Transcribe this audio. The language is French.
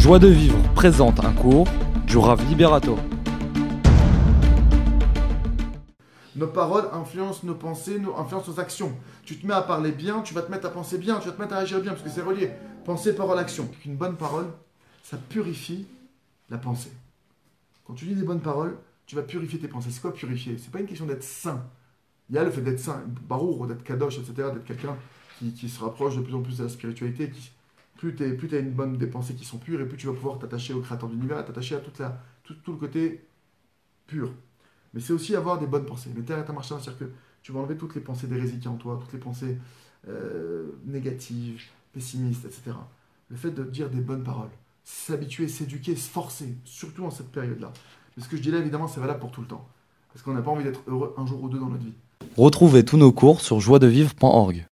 Joie de vivre présente un cours du Rav Liberato. Nos paroles influencent nos pensées, influencent nos actions. Tu te mets à parler bien, tu vas te mettre à penser bien, tu vas te mettre à agir bien, parce que c'est relié. Pensée, parole, action. Une bonne parole, ça purifie la pensée. Quand tu dis des bonnes paroles, tu vas purifier tes pensées. C'est quoi purifier? C'est pas une question d'être saint. Il y a le fait d'être saint, barour, d'être kadosh, etc., d'être quelqu'un qui, se rapproche de plus en plus de la spiritualité. Plus tu as une bonne des pensées qui sont pures, et plus tu vas pouvoir t'attacher au créateur de l'univers, t'attacher à tout, le côté pur. Mais c'est aussi avoir des bonnes pensées. Mais terre ta marche, c'est-à-dire que tu vas enlever toutes les pensées d'hérésie qui en toi, toutes les pensées euh, négatives, pessimistes, etc. Le fait de dire des bonnes paroles, s'habituer, s'éduquer, se forcer, surtout en cette période-là. Mais ce que je dis là, évidemment, c'est valable pour tout le temps. Parce qu'on n'a pas envie d'être heureux un jour ou deux dans notre vie. Retrouvez tous nos cours sur joiedevivre.org.